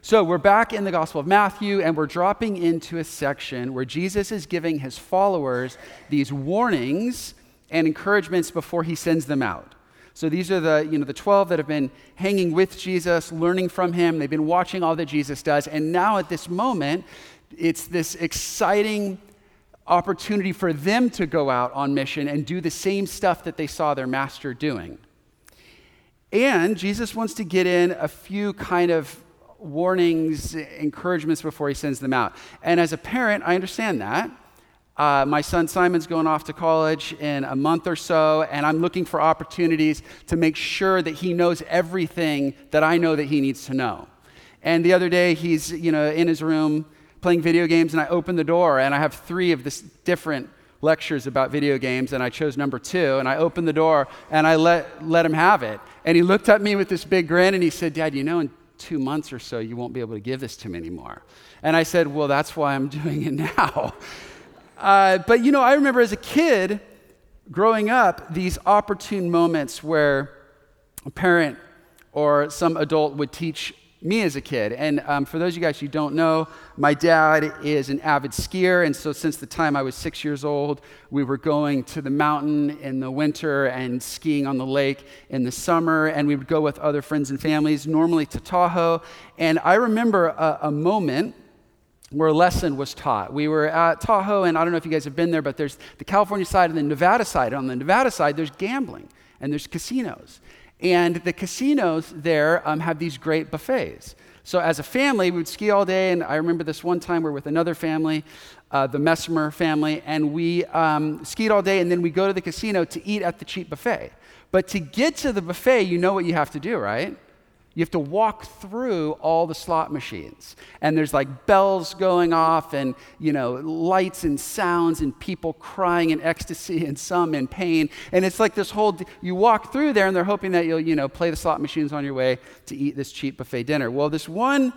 So we're back in the Gospel of Matthew, and we're dropping into a section where Jesus is giving his followers these warnings and encouragements before he sends them out. So these are the, you know, the 12 that have been hanging with Jesus, learning from him. They've been watching all that Jesus does. And now at this moment, it's this exciting opportunity for them to go out on mission and do the same stuff that they saw their master doing. And Jesus wants to get in a few kind of warnings, encouragements before he sends them out. And as a parent, I understand that. Uh, my son Simon's going off to college in a month or so, and I'm looking for opportunities to make sure that he knows everything that I know that he needs to know. And the other day, he's you know in his room playing video games, and I open the door, and I have three of this different lectures about video games, and I chose number two, and I opened the door, and I let, let him have it. And he looked at me with this big grin, and he said, Dad, you know, in two months or so, you won't be able to give this to me anymore. And I said, Well, that's why I'm doing it now. Uh, but you know, I remember as a kid growing up, these opportune moments where a parent or some adult would teach me as a kid. And um, for those of you guys who don't know, my dad is an avid skier. And so since the time I was six years old, we were going to the mountain in the winter and skiing on the lake in the summer. And we would go with other friends and families, normally to Tahoe. And I remember a, a moment where a lesson was taught. We were at Tahoe, and I don't know if you guys have been there, but there's the California side and the Nevada side. On the Nevada side, there's gambling and there's casinos. And the casinos there um, have these great buffets. So as a family, we would ski all day, and I remember this one time we are with another family, uh, the Messmer family, and we um, skied all day, and then we go to the casino to eat at the cheap buffet. But to get to the buffet, you know what you have to do, right? You have to walk through all the slot machines. And there's like bells going off and, you know, lights and sounds and people crying in ecstasy and some in pain. And it's like this whole, you walk through there and they're hoping that you'll, you know, play the slot machines on your way to eat this cheap buffet dinner. Well, this one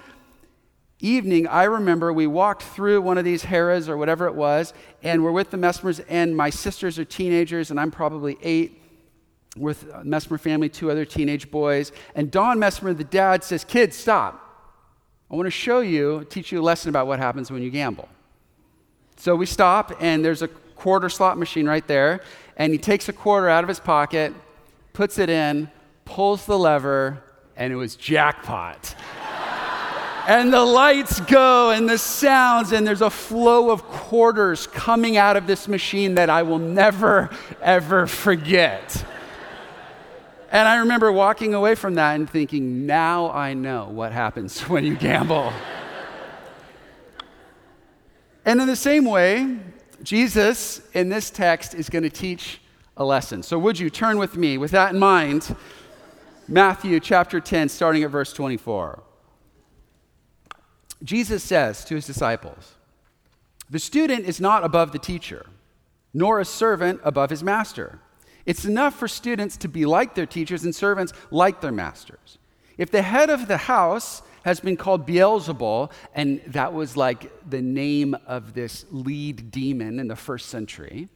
evening, I remember we walked through one of these Harrah's or whatever it was, and we're with the Messmers, and my sisters are teenagers, and I'm probably eight with Messmer family, two other teenage boys. And Don Messmer, the dad, says, Kids, stop. I want to show you, teach you a lesson about what happens when you gamble. So we stop, and there's a quarter slot machine right there. And he takes a quarter out of his pocket, puts it in, pulls the lever, and it was jackpot. and the lights go, and the sounds, and there's a flow of quarters coming out of this machine that I will never, ever forget. And I remember walking away from that and thinking, now I know what happens when you gamble. and in the same way, Jesus in this text is going to teach a lesson. So, would you turn with me, with that in mind, Matthew chapter 10, starting at verse 24. Jesus says to his disciples, The student is not above the teacher, nor a servant above his master. It's enough for students to be like their teachers and servants like their masters. If the head of the house has been called Beelzebul, and that was like the name of this lead demon in the first century,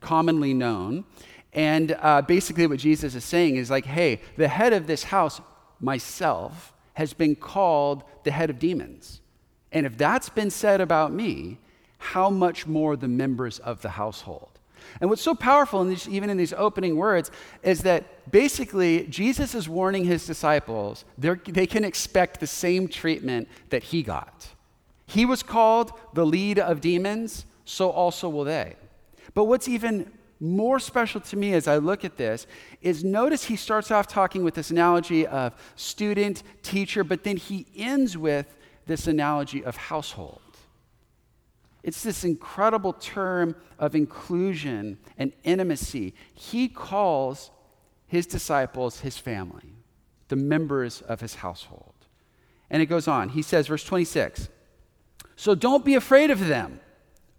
commonly known. And uh, basically, what Jesus is saying is like, hey, the head of this house, myself, has been called the head of demons. And if that's been said about me, how much more the members of the household? And what's so powerful, in these, even in these opening words, is that basically Jesus is warning his disciples they can expect the same treatment that he got. He was called the lead of demons, so also will they. But what's even more special to me as I look at this is notice he starts off talking with this analogy of student, teacher, but then he ends with this analogy of household. It's this incredible term of inclusion and intimacy. He calls his disciples his family, the members of his household. And it goes on. He says, verse 26, So don't be afraid of them.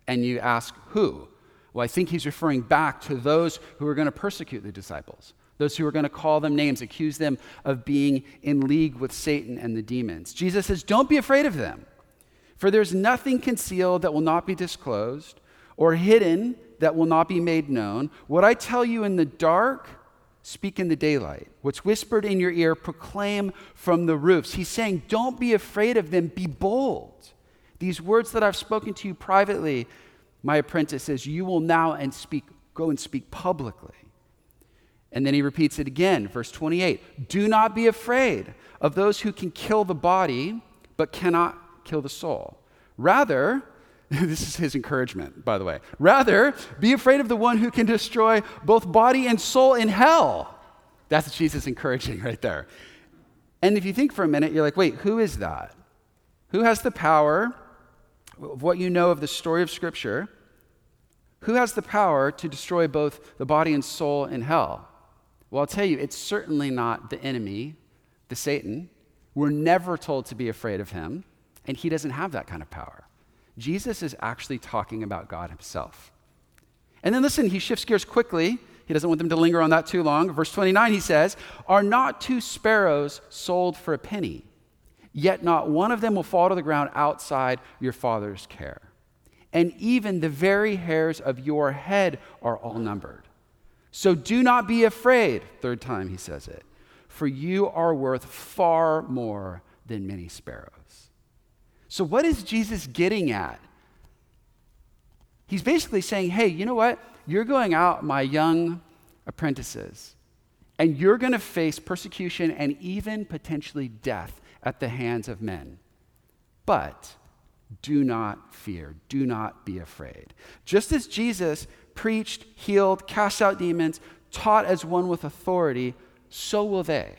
And you ask, who? Well, I think he's referring back to those who are going to persecute the disciples, those who are going to call them names, accuse them of being in league with Satan and the demons. Jesus says, Don't be afraid of them. For there's nothing concealed that will not be disclosed, or hidden that will not be made known. What I tell you in the dark, speak in the daylight. What's whispered in your ear, proclaim from the roofs. He's saying, Don't be afraid of them, be bold. These words that I've spoken to you privately, my apprentice says, You will now and speak, go and speak publicly. And then he repeats it again, verse 28 Do not be afraid of those who can kill the body, but cannot kill the soul. Rather, this is his encouragement, by the way. Rather, be afraid of the one who can destroy both body and soul in hell. That's Jesus encouraging right there. And if you think for a minute, you're like, wait, who is that? Who has the power of what you know of the story of Scripture? Who has the power to destroy both the body and soul in hell? Well, I'll tell you, it's certainly not the enemy, the Satan. We're never told to be afraid of him, and he doesn't have that kind of power. Jesus is actually talking about God himself. And then listen, he shifts gears quickly. He doesn't want them to linger on that too long. Verse 29, he says, Are not two sparrows sold for a penny? Yet not one of them will fall to the ground outside your father's care. And even the very hairs of your head are all numbered. So do not be afraid. Third time he says it. For you are worth far more than many sparrows. So, what is Jesus getting at? He's basically saying, hey, you know what? You're going out, my young apprentices, and you're going to face persecution and even potentially death at the hands of men. But do not fear, do not be afraid. Just as Jesus preached, healed, cast out demons, taught as one with authority, so will they.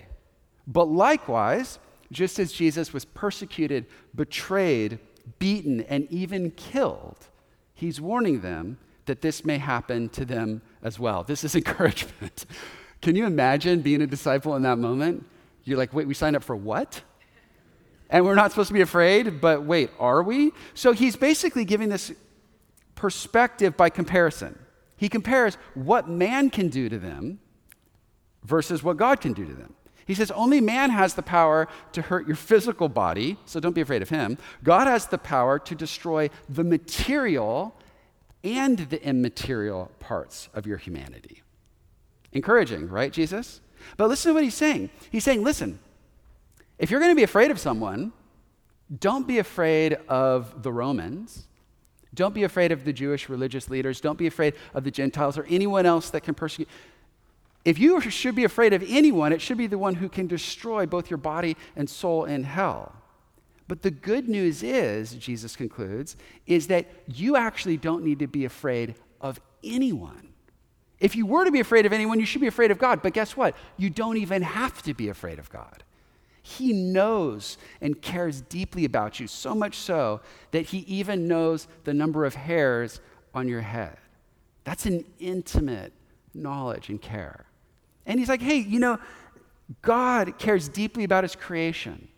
But likewise, just as Jesus was persecuted, betrayed, beaten, and even killed, he's warning them that this may happen to them as well. This is encouragement. Can you imagine being a disciple in that moment? You're like, wait, we signed up for what? And we're not supposed to be afraid, but wait, are we? So he's basically giving this perspective by comparison. He compares what man can do to them versus what God can do to them. He says only man has the power to hurt your physical body, so don't be afraid of him. God has the power to destroy the material and the immaterial parts of your humanity. Encouraging, right, Jesus? But listen to what he's saying. He's saying, listen, if you're going to be afraid of someone, don't be afraid of the Romans. Don't be afraid of the Jewish religious leaders. Don't be afraid of the Gentiles or anyone else that can persecute. If you should be afraid of anyone, it should be the one who can destroy both your body and soul in hell. But the good news is, Jesus concludes, is that you actually don't need to be afraid of anyone. If you were to be afraid of anyone, you should be afraid of God. But guess what? You don't even have to be afraid of God. He knows and cares deeply about you, so much so that He even knows the number of hairs on your head. That's an intimate knowledge and care. And he's like, hey, you know, God cares deeply about his creation.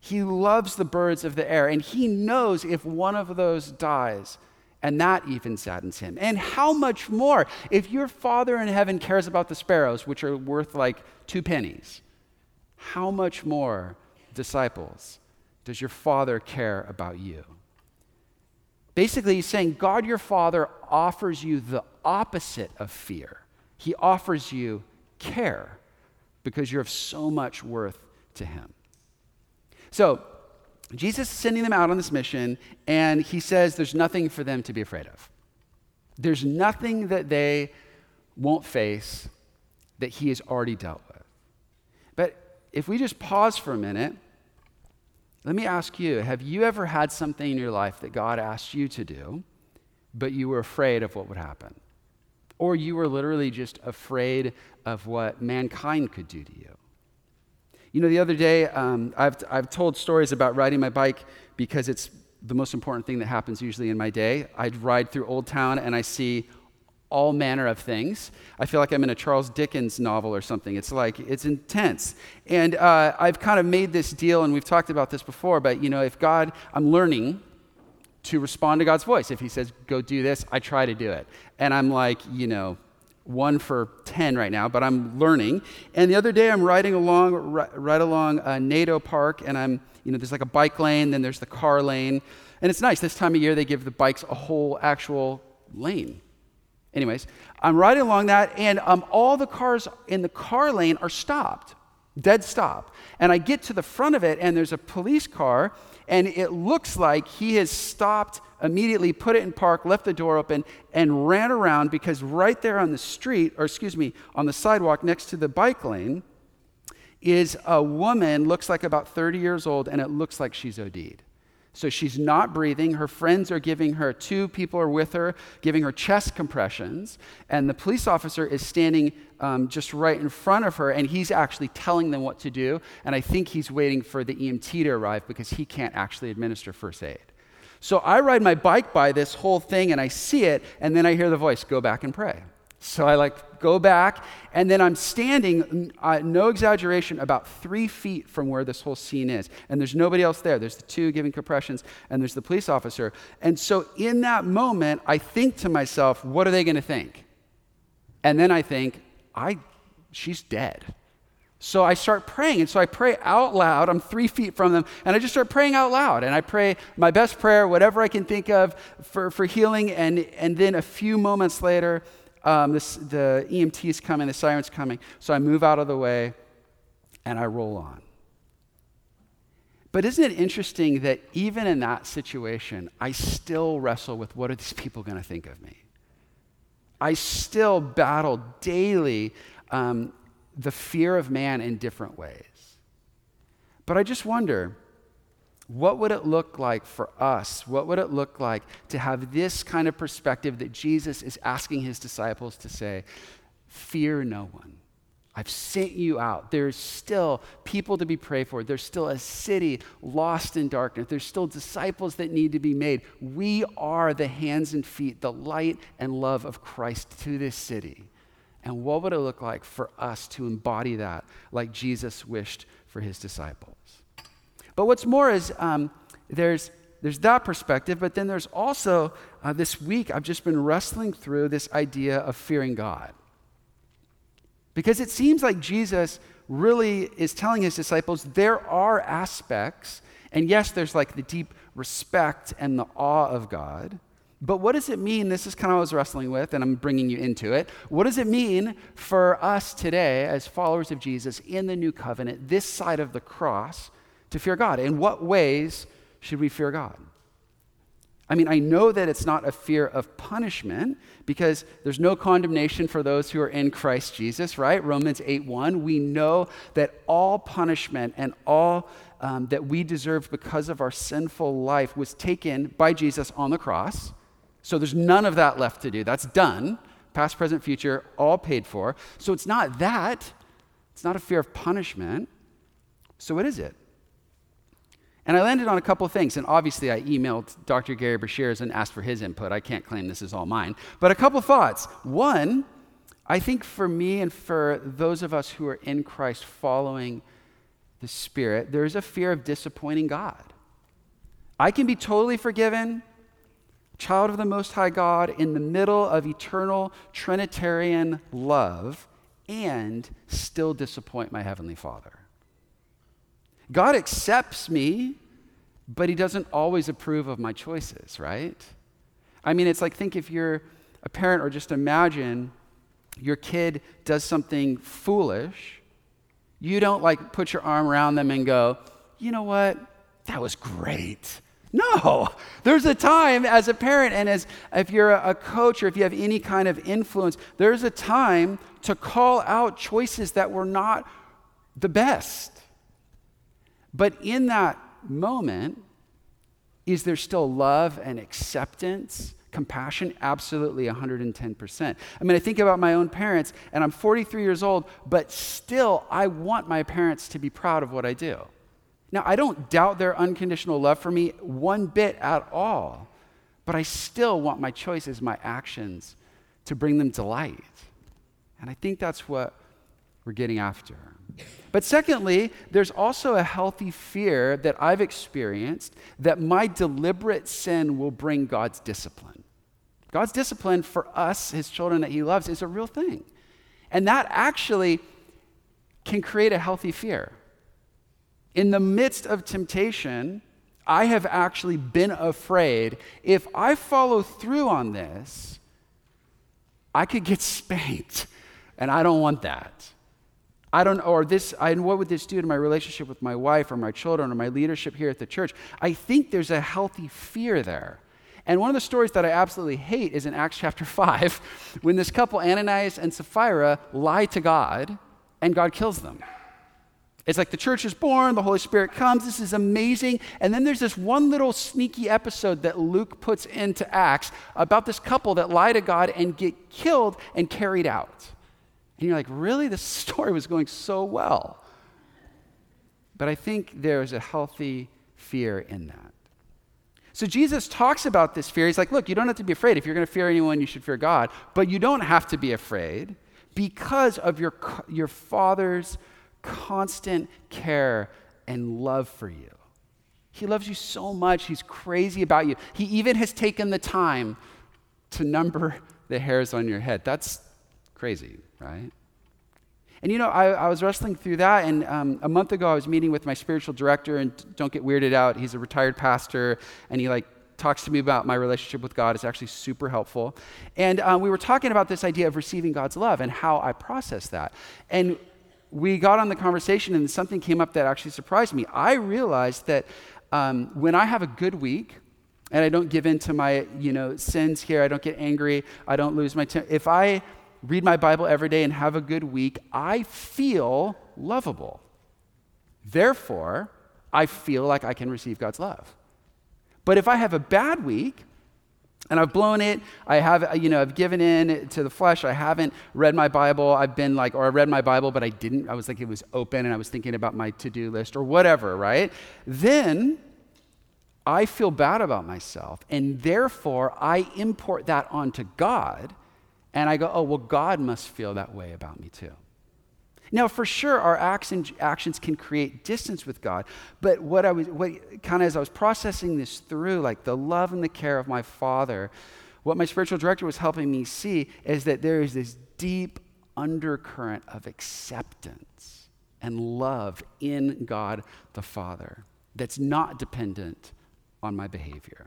He loves the birds of the air, and he knows if one of those dies, and that even saddens him. And how much more if your Father in heaven cares about the sparrows, which are worth like two pennies? How much more, disciples, does your Father care about you? Basically, he's saying God your Father offers you the opposite of fear. He offers you care because you're of so much worth to Him. So, Jesus is sending them out on this mission, and He says there's nothing for them to be afraid of. There's nothing that they won't face that He has already dealt with. But if we just pause for a minute, let me ask you have you ever had something in your life that God asked you to do, but you were afraid of what would happen? Or you were literally just afraid of what mankind could do to you. You know, the other day, um, I've, I've told stories about riding my bike because it's the most important thing that happens usually in my day. I'd ride through Old Town and I see all manner of things. I feel like I'm in a Charles Dickens novel or something. It's like, it's intense. And uh, I've kind of made this deal, and we've talked about this before, but you know, if God, I'm learning to respond to God's voice. If He says, go do this, I try to do it. And I'm like, you know, one for 10 right now, but I'm learning. And the other day I'm riding along, right, right along uh, Nadeau Park, and I'm, you know, there's like a bike lane, then there's the car lane. And it's nice. This time of year, they give the bikes a whole actual lane. Anyways, I'm riding along that, and um, all the cars in the car lane are stopped, dead stop. And I get to the front of it, and there's a police car, and it looks like he has stopped immediately, put it in park, left the door open, and ran around because right there on the street, or excuse me, on the sidewalk next to the bike lane, is a woman, looks like about 30 years old, and it looks like she's OD'd. So she's not breathing. Her friends are giving her, two people are with her, giving her chest compressions. And the police officer is standing um, just right in front of her, and he's actually telling them what to do. And I think he's waiting for the EMT to arrive because he can't actually administer first aid. So I ride my bike by this whole thing and I see it, and then I hear the voice go back and pray. So I like go back, and then I'm standing, uh, no exaggeration, about three feet from where this whole scene is. And there's nobody else there. There's the two giving compressions, and there's the police officer. And so in that moment, I think to myself, what are they going to think? And then I think, I, she's dead. So I start praying. And so I pray out loud. I'm three feet from them. And I just start praying out loud. And I pray my best prayer, whatever I can think of for, for healing. And, and then a few moments later, um, this, the EMT is coming, the siren's coming. So I move out of the way and I roll on. But isn't it interesting that even in that situation, I still wrestle with what are these people going to think of me? I still battle daily um, the fear of man in different ways. But I just wonder what would it look like for us? What would it look like to have this kind of perspective that Jesus is asking his disciples to say, Fear no one. I've sent you out. There's still people to be prayed for. There's still a city lost in darkness. There's still disciples that need to be made. We are the hands and feet, the light and love of Christ to this city. And what would it look like for us to embody that like Jesus wished for his disciples? But what's more is um, there's, there's that perspective, but then there's also uh, this week I've just been wrestling through this idea of fearing God. Because it seems like Jesus really is telling his disciples there are aspects, and yes, there's like the deep respect and the awe of God. But what does it mean? This is kind of what I was wrestling with, and I'm bringing you into it. What does it mean for us today, as followers of Jesus in the new covenant, this side of the cross, to fear God. In what ways should we fear God? I mean, I know that it's not a fear of punishment because there's no condemnation for those who are in Christ Jesus, right? Romans 8 1. We know that all punishment and all um, that we deserve because of our sinful life was taken by Jesus on the cross. So there's none of that left to do. That's done. Past, present, future, all paid for. So it's not that. It's not a fear of punishment. So what is it? And I landed on a couple of things. And obviously, I emailed Dr. Gary Breshears and asked for his input. I can't claim this is all mine. But a couple thoughts. One, I think for me and for those of us who are in Christ following the Spirit, there's a fear of disappointing God. I can be totally forgiven, child of the Most High God, in the middle of eternal Trinitarian love, and still disappoint my Heavenly Father. God accepts me, but He doesn't always approve of my choices, right? I mean, it's like think if you're a parent or just imagine your kid does something foolish, you don't like put your arm around them and go, you know what? That was great. No, there's a time as a parent and as if you're a coach or if you have any kind of influence, there's a time to call out choices that were not the best. But in that moment, is there still love and acceptance? Compassion? Absolutely 110%. I mean, I think about my own parents, and I'm 43 years old, but still, I want my parents to be proud of what I do. Now, I don't doubt their unconditional love for me one bit at all, but I still want my choices, my actions, to bring them delight. And I think that's what we're getting after. But secondly, there's also a healthy fear that I've experienced that my deliberate sin will bring God's discipline. God's discipline for us, his children that he loves, is a real thing. And that actually can create a healthy fear. In the midst of temptation, I have actually been afraid if I follow through on this, I could get spanked, and I don't want that. I don't, know, or this, I, what would this do to my relationship with my wife or my children or my leadership here at the church? I think there's a healthy fear there. And one of the stories that I absolutely hate is in Acts chapter 5, when this couple, Ananias and Sapphira, lie to God and God kills them. It's like the church is born, the Holy Spirit comes, this is amazing. And then there's this one little sneaky episode that Luke puts into Acts about this couple that lie to God and get killed and carried out. And you're like, really? This story was going so well. But I think there's a healthy fear in that. So Jesus talks about this fear. He's like, look, you don't have to be afraid. If you're going to fear anyone, you should fear God. But you don't have to be afraid because of your, your Father's constant care and love for you. He loves you so much. He's crazy about you. He even has taken the time to number the hairs on your head. That's crazy, right? And you know, I, I was wrestling through that, and um, a month ago I was meeting with my spiritual director, and don't get weirded out, he's a retired pastor, and he like talks to me about my relationship with God. It's actually super helpful. And um, we were talking about this idea of receiving God's love and how I process that. And we got on the conversation, and something came up that actually surprised me. I realized that um, when I have a good week, and I don't give in to my, you know, sins here. I don't get angry. I don't lose my temper. If I read my Bible every day and have a good week, I feel lovable. Therefore, I feel like I can receive God's love. But if I have a bad week, and I've blown it. I have, you know, I've given in to the flesh. I haven't read my Bible. I've been like, or I read my Bible, but I didn't. I was like, it was open and I was thinking about my to do list or whatever, right? Then I feel bad about myself. And therefore, I import that onto God. And I go, oh, well, God must feel that way about me too. Now, for sure, our actions can create distance with God. But what I was, what, kind of as I was processing this through, like the love and the care of my Father, what my spiritual director was helping me see is that there is this deep undercurrent of acceptance and love in God the Father that's not dependent on my behavior.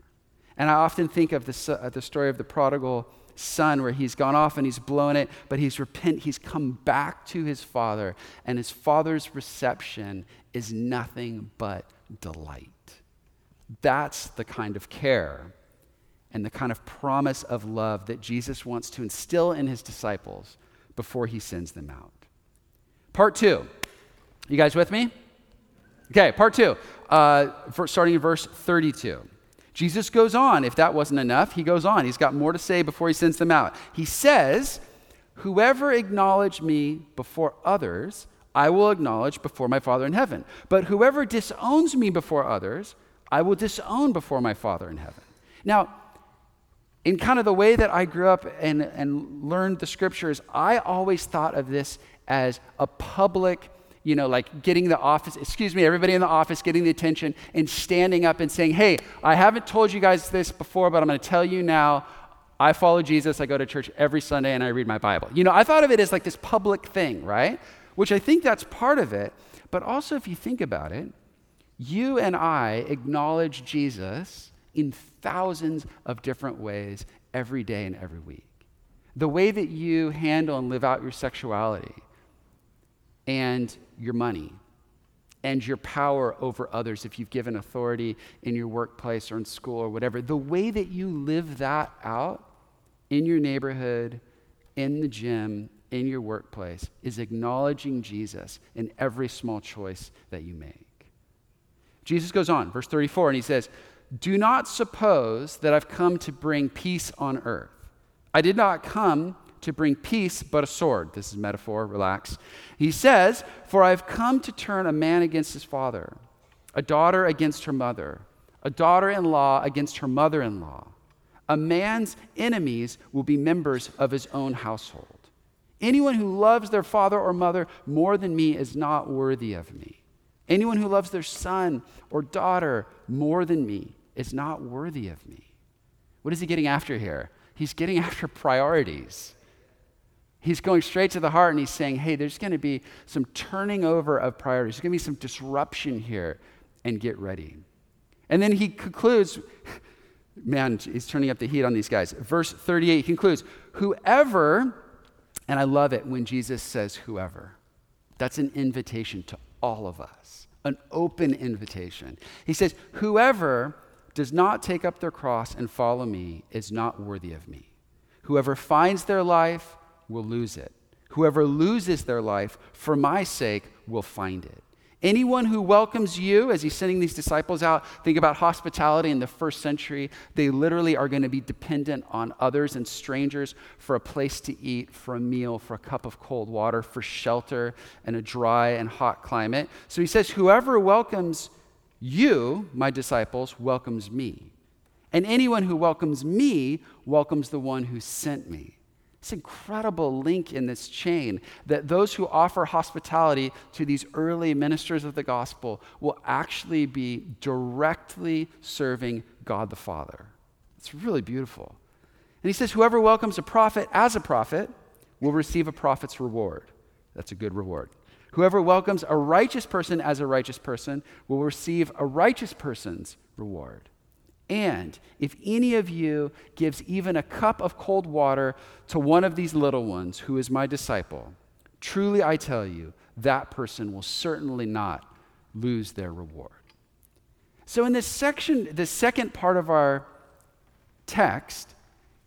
And I often think of the, uh, the story of the prodigal son where he's gone off and he's blown it, but he's repent, he's come back to his father, and his father's reception is nothing but delight. That's the kind of care and the kind of promise of love that Jesus wants to instill in his disciples before he sends them out. Part two. You guys with me? Okay, part two, uh, starting in verse 32. Jesus goes on. If that wasn't enough, he goes on. He's got more to say before he sends them out. He says, Whoever acknowledged me before others, I will acknowledge before my Father in heaven. But whoever disowns me before others, I will disown before my Father in heaven. Now, in kind of the way that I grew up and, and learned the scriptures, I always thought of this as a public you know, like getting the office, excuse me, everybody in the office getting the attention and standing up and saying, hey, I haven't told you guys this before, but I'm going to tell you now. I follow Jesus. I go to church every Sunday and I read my Bible. You know, I thought of it as like this public thing, right? Which I think that's part of it. But also, if you think about it, you and I acknowledge Jesus in thousands of different ways every day and every week. The way that you handle and live out your sexuality, and your money and your power over others if you've given authority in your workplace or in school or whatever. The way that you live that out in your neighborhood, in the gym, in your workplace is acknowledging Jesus in every small choice that you make. Jesus goes on, verse 34, and he says, Do not suppose that I've come to bring peace on earth. I did not come to bring peace but a sword. This is metaphor, relax. He says, For I've come to turn a man against his father, a daughter against her mother, a daughter in law against her mother in law. A man's enemies will be members of his own household. Anyone who loves their father or mother more than me is not worthy of me. Anyone who loves their son or daughter more than me is not worthy of me. What is he getting after here? He's getting after priorities. He's going straight to the heart and he's saying, hey, there's going to be some turning over of priorities. There's going to be some disruption here, and get ready. And then he concludes man, he's turning up the heat on these guys. Verse 38 concludes Whoever, and I love it when Jesus says whoever, that's an invitation to all of us, an open invitation. He says, Whoever does not take up their cross and follow me is not worthy of me. Whoever finds their life will lose it. Whoever loses their life for my sake will find it. Anyone who welcomes you, as he's sending these disciples out, think about hospitality in the first century. They literally are going to be dependent on others and strangers for a place to eat, for a meal, for a cup of cold water, for shelter in a dry and hot climate. So he says, Whoever welcomes you, my disciples, welcomes me. And anyone who welcomes me welcomes the one who sent me. This incredible link in this chain that those who offer hospitality to these early ministers of the gospel will actually be directly serving God the Father. It's really beautiful. And he says, Whoever welcomes a prophet as a prophet will receive a prophet's reward. That's a good reward. Whoever welcomes a righteous person as a righteous person will receive a righteous person's reward. And if any of you gives even a cup of cold water to one of these little ones who is my disciple, truly I tell you, that person will certainly not lose their reward. So, in this section, the second part of our text,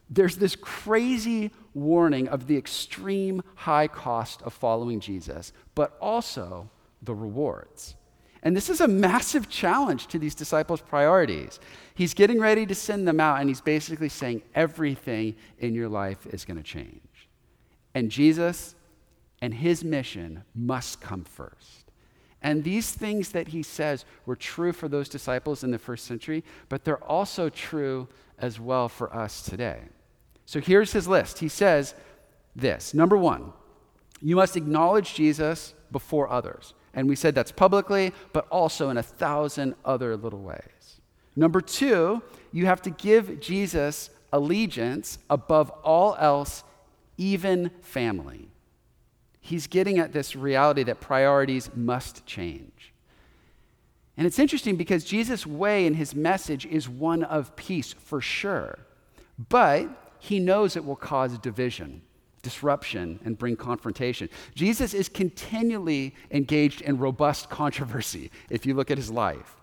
there's this crazy warning of the extreme high cost of following Jesus, but also the rewards. And this is a massive challenge to these disciples' priorities. He's getting ready to send them out, and he's basically saying everything in your life is going to change. And Jesus and his mission must come first. And these things that he says were true for those disciples in the first century, but they're also true as well for us today. So here's his list. He says this Number one, you must acknowledge Jesus before others. And we said that's publicly, but also in a thousand other little ways. Number two, you have to give Jesus allegiance above all else, even family. He's getting at this reality that priorities must change. And it's interesting because Jesus' way and his message is one of peace for sure, but he knows it will cause division disruption and bring confrontation. Jesus is continually engaged in robust controversy if you look at his life.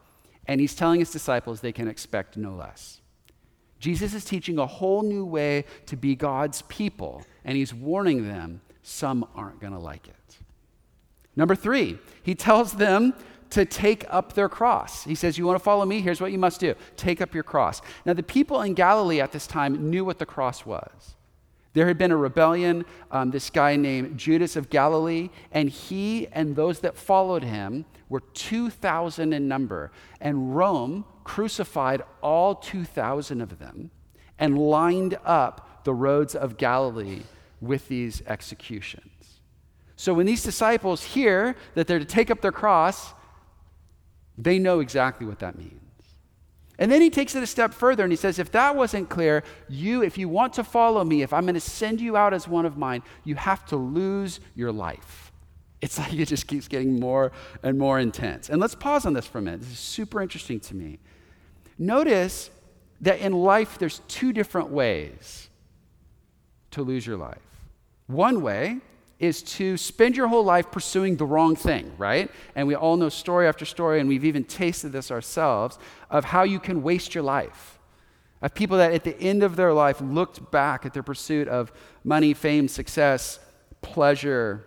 And he's telling his disciples they can expect no less. Jesus is teaching a whole new way to be God's people, and he's warning them some aren't going to like it. Number three, he tells them to take up their cross. He says, You want to follow me? Here's what you must do take up your cross. Now, the people in Galilee at this time knew what the cross was. There had been a rebellion, um, this guy named Judas of Galilee, and he and those that followed him were 2,000 in number. And Rome crucified all 2,000 of them and lined up the roads of Galilee with these executions. So when these disciples hear that they're to take up their cross, they know exactly what that means. And then he takes it a step further and he says, if that wasn't clear, you, if you want to follow me, if I'm going to send you out as one of mine, you have to lose your life. It's like it just keeps getting more and more intense. And let's pause on this for a minute. This is super interesting to me. Notice that in life, there's two different ways to lose your life. One way is to spend your whole life pursuing the wrong thing, right? And we all know story after story, and we've even tasted this ourselves, of how you can waste your life. Of people that at the end of their life looked back at their pursuit of money, fame, success, pleasure,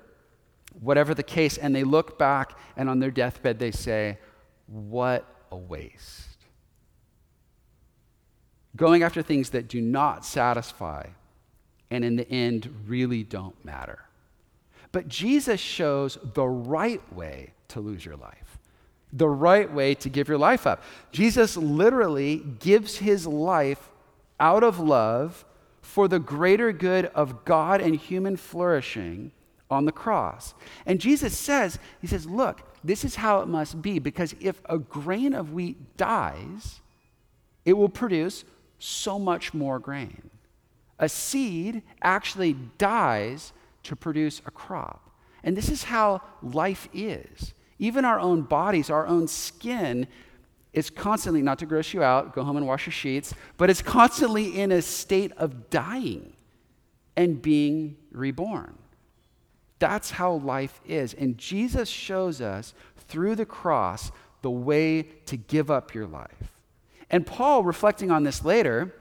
whatever the case, and they look back and on their deathbed they say, What a waste. Going after things that do not satisfy and in the end really don't matter. But Jesus shows the right way to lose your life, the right way to give your life up. Jesus literally gives his life out of love for the greater good of God and human flourishing on the cross. And Jesus says, He says, Look, this is how it must be, because if a grain of wheat dies, it will produce so much more grain. A seed actually dies to produce a crop. And this is how life is. Even our own bodies, our own skin, is constantly, not to gross you out, go home and wash your sheets, but it's constantly in a state of dying and being reborn. That's how life is. And Jesus shows us through the cross the way to give up your life. And Paul, reflecting on this later,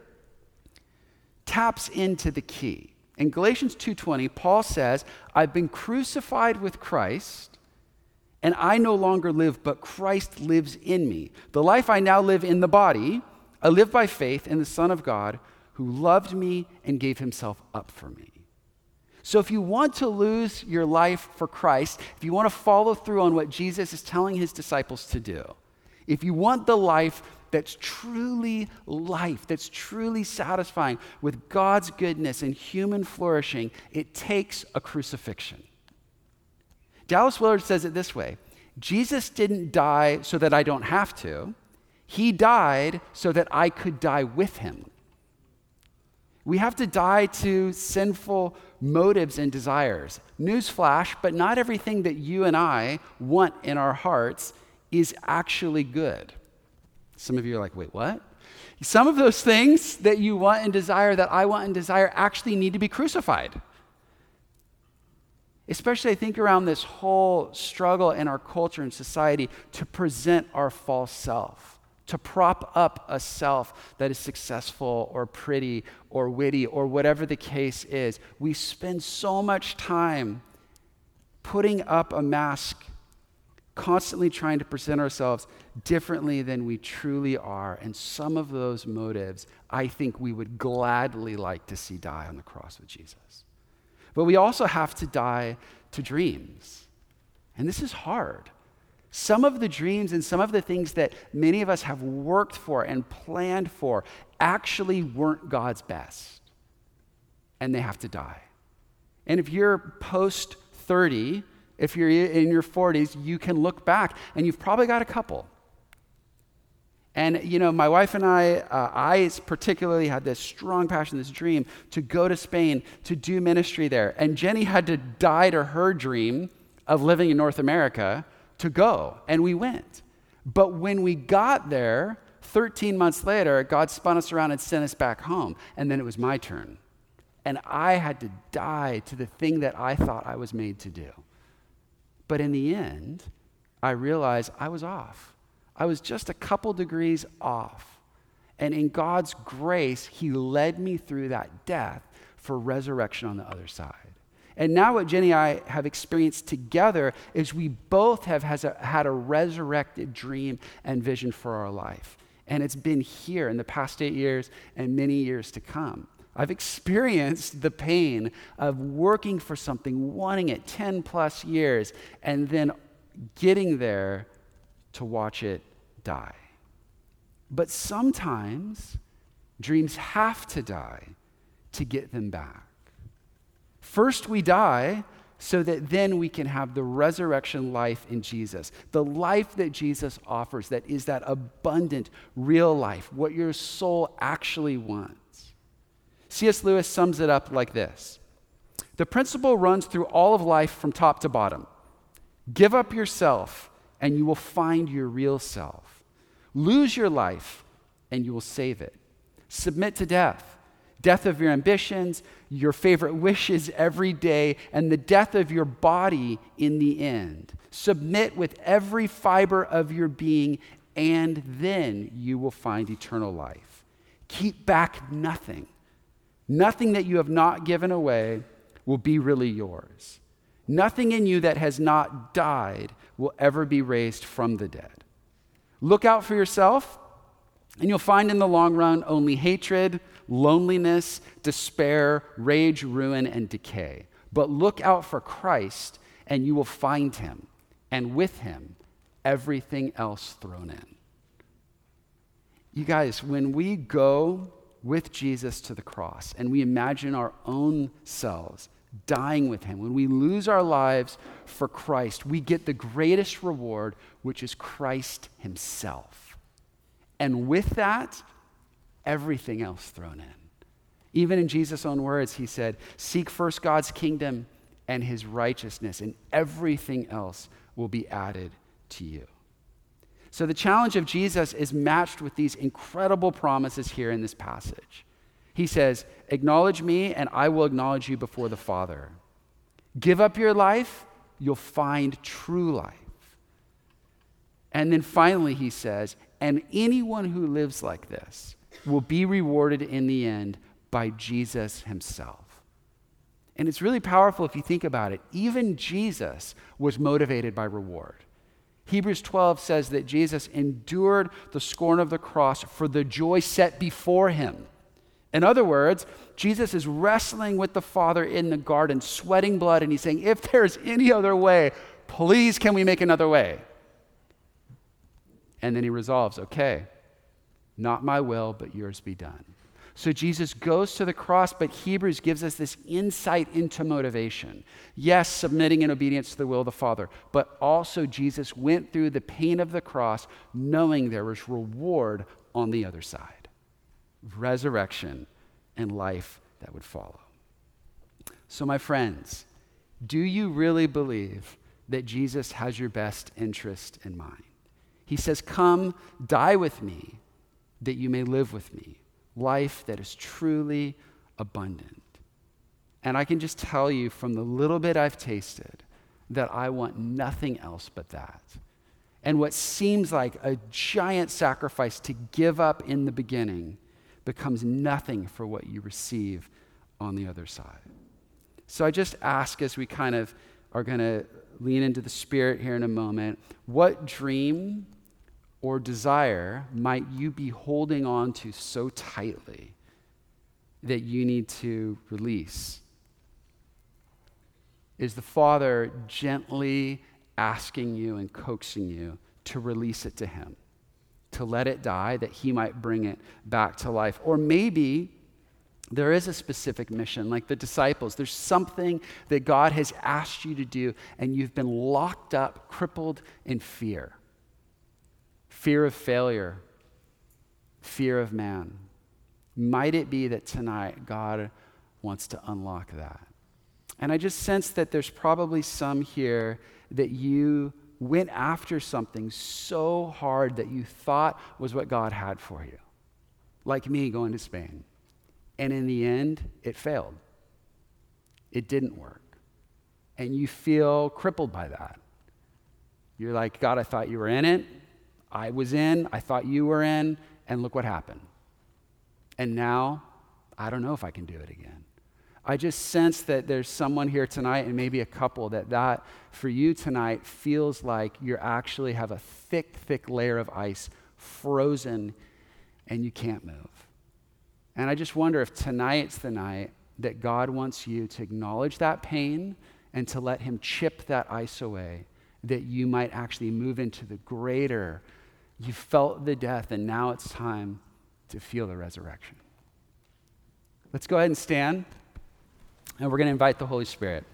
taps into the key. In Galatians 2:20, Paul says, "I've been crucified with Christ, and I no longer live, but Christ lives in me. The life I now live in the body, I live by faith in the Son of God, who loved me and gave himself up for me." So, if you want to lose your life for Christ, if you want to follow through on what Jesus is telling his disciples to do, if you want the life that's truly life, that's truly satisfying with God's goodness and human flourishing, it takes a crucifixion. Dallas Willard says it this way Jesus didn't die so that I don't have to, He died so that I could die with Him. We have to die to sinful motives and desires. Newsflash, but not everything that you and I want in our hearts is actually good. Some of you are like, wait, what? Some of those things that you want and desire, that I want and desire, actually need to be crucified. Especially, I think, around this whole struggle in our culture and society to present our false self, to prop up a self that is successful or pretty or witty or whatever the case is. We spend so much time putting up a mask constantly trying to present ourselves differently than we truly are. And some of those motives, I think we would gladly like to see die on the cross with Jesus. But we also have to die to dreams. And this is hard. Some of the dreams and some of the things that many of us have worked for and planned for actually weren't God's best. And they have to die. And if you're post 30, if you're in your 40s, you can look back and you've probably got a couple. And, you know, my wife and I, uh, I particularly had this strong passion, this dream to go to Spain to do ministry there. And Jenny had to die to her dream of living in North America to go. And we went. But when we got there, 13 months later, God spun us around and sent us back home. And then it was my turn. And I had to die to the thing that I thought I was made to do. But in the end, I realized I was off. I was just a couple degrees off. And in God's grace, He led me through that death for resurrection on the other side. And now, what Jenny and I have experienced together is we both have a, had a resurrected dream and vision for our life. And it's been here in the past eight years and many years to come. I've experienced the pain of working for something, wanting it 10 plus years, and then getting there to watch it die. But sometimes dreams have to die to get them back. First, we die so that then we can have the resurrection life in Jesus. The life that Jesus offers, that is that abundant, real life, what your soul actually wants. C.S. Lewis sums it up like this The principle runs through all of life from top to bottom. Give up yourself, and you will find your real self. Lose your life, and you will save it. Submit to death death of your ambitions, your favorite wishes every day, and the death of your body in the end. Submit with every fiber of your being, and then you will find eternal life. Keep back nothing. Nothing that you have not given away will be really yours. Nothing in you that has not died will ever be raised from the dead. Look out for yourself, and you'll find in the long run only hatred, loneliness, despair, rage, ruin, and decay. But look out for Christ, and you will find him, and with him, everything else thrown in. You guys, when we go with Jesus to the cross and we imagine our own selves dying with him, when we lose our lives for Christ, we get the greatest reward, which is Christ himself. And with that, everything else thrown in. Even in Jesus' own words, he said, Seek first God's kingdom and his righteousness, and everything else will be added to you. So the challenge of Jesus is matched with these incredible promises here in this passage. He says, Acknowledge me, and I will acknowledge you before the Father. Give up your life, you'll find true life. And then finally, he says, And anyone who lives like this will be rewarded in the end by Jesus himself. And it's really powerful if you think about it. Even Jesus was motivated by reward. Hebrews 12 says that Jesus endured the scorn of the cross for the joy set before him. In other words, Jesus is wrestling with the Father in the garden, sweating blood, and he's saying, If there's any other way, please can we make another way? And then he resolves, Okay, not my will, but yours be done. So Jesus goes to the cross, but Hebrews gives us this insight into motivation. Yes, submitting in obedience to the will of the Father, but also Jesus went through the pain of the cross knowing there was reward on the other side resurrection and life that would follow. So, my friends, do you really believe that Jesus has your best interest in mind? He says, Come, die with me, that you may live with me life that is truly abundant. And I can just tell you from the little bit I've tasted that I want nothing else but that. And what seems like a giant sacrifice to give up in the beginning becomes nothing for what you receive on the other side. So I just ask as we kind of are going to lean into the Spirit here in a moment what dream or desire might you be holding on to so tightly that you need to release? Is the Father gently asking you and coaxing you to release it to Him, to let it die, that He might bring it back to life? Or maybe there is a specific mission, like the disciples. There's something that God has asked you to do, and you've been locked up, crippled in fear fear of failure, fear of man. Might it be that tonight God wants to unlock that? And I just sense that there's probably some here that you went after something so hard that you thought was what God had for you. Like me going to Spain. And in the end, it failed. It didn't work. And you feel crippled by that. You're like, God, I thought you were in it. I was in, I thought you were in, and look what happened. And now, I don't know if I can do it again. I just sense that there's someone here tonight, and maybe a couple, that that for you tonight feels like you actually have a thick, thick layer of ice frozen and you can't move. And I just wonder if tonight's the night that God wants you to acknowledge that pain and to let Him chip that ice away, that you might actually move into the greater you felt the death, and now it's time to feel the resurrection. Let's go ahead and stand, and we're going to invite the Holy Spirit.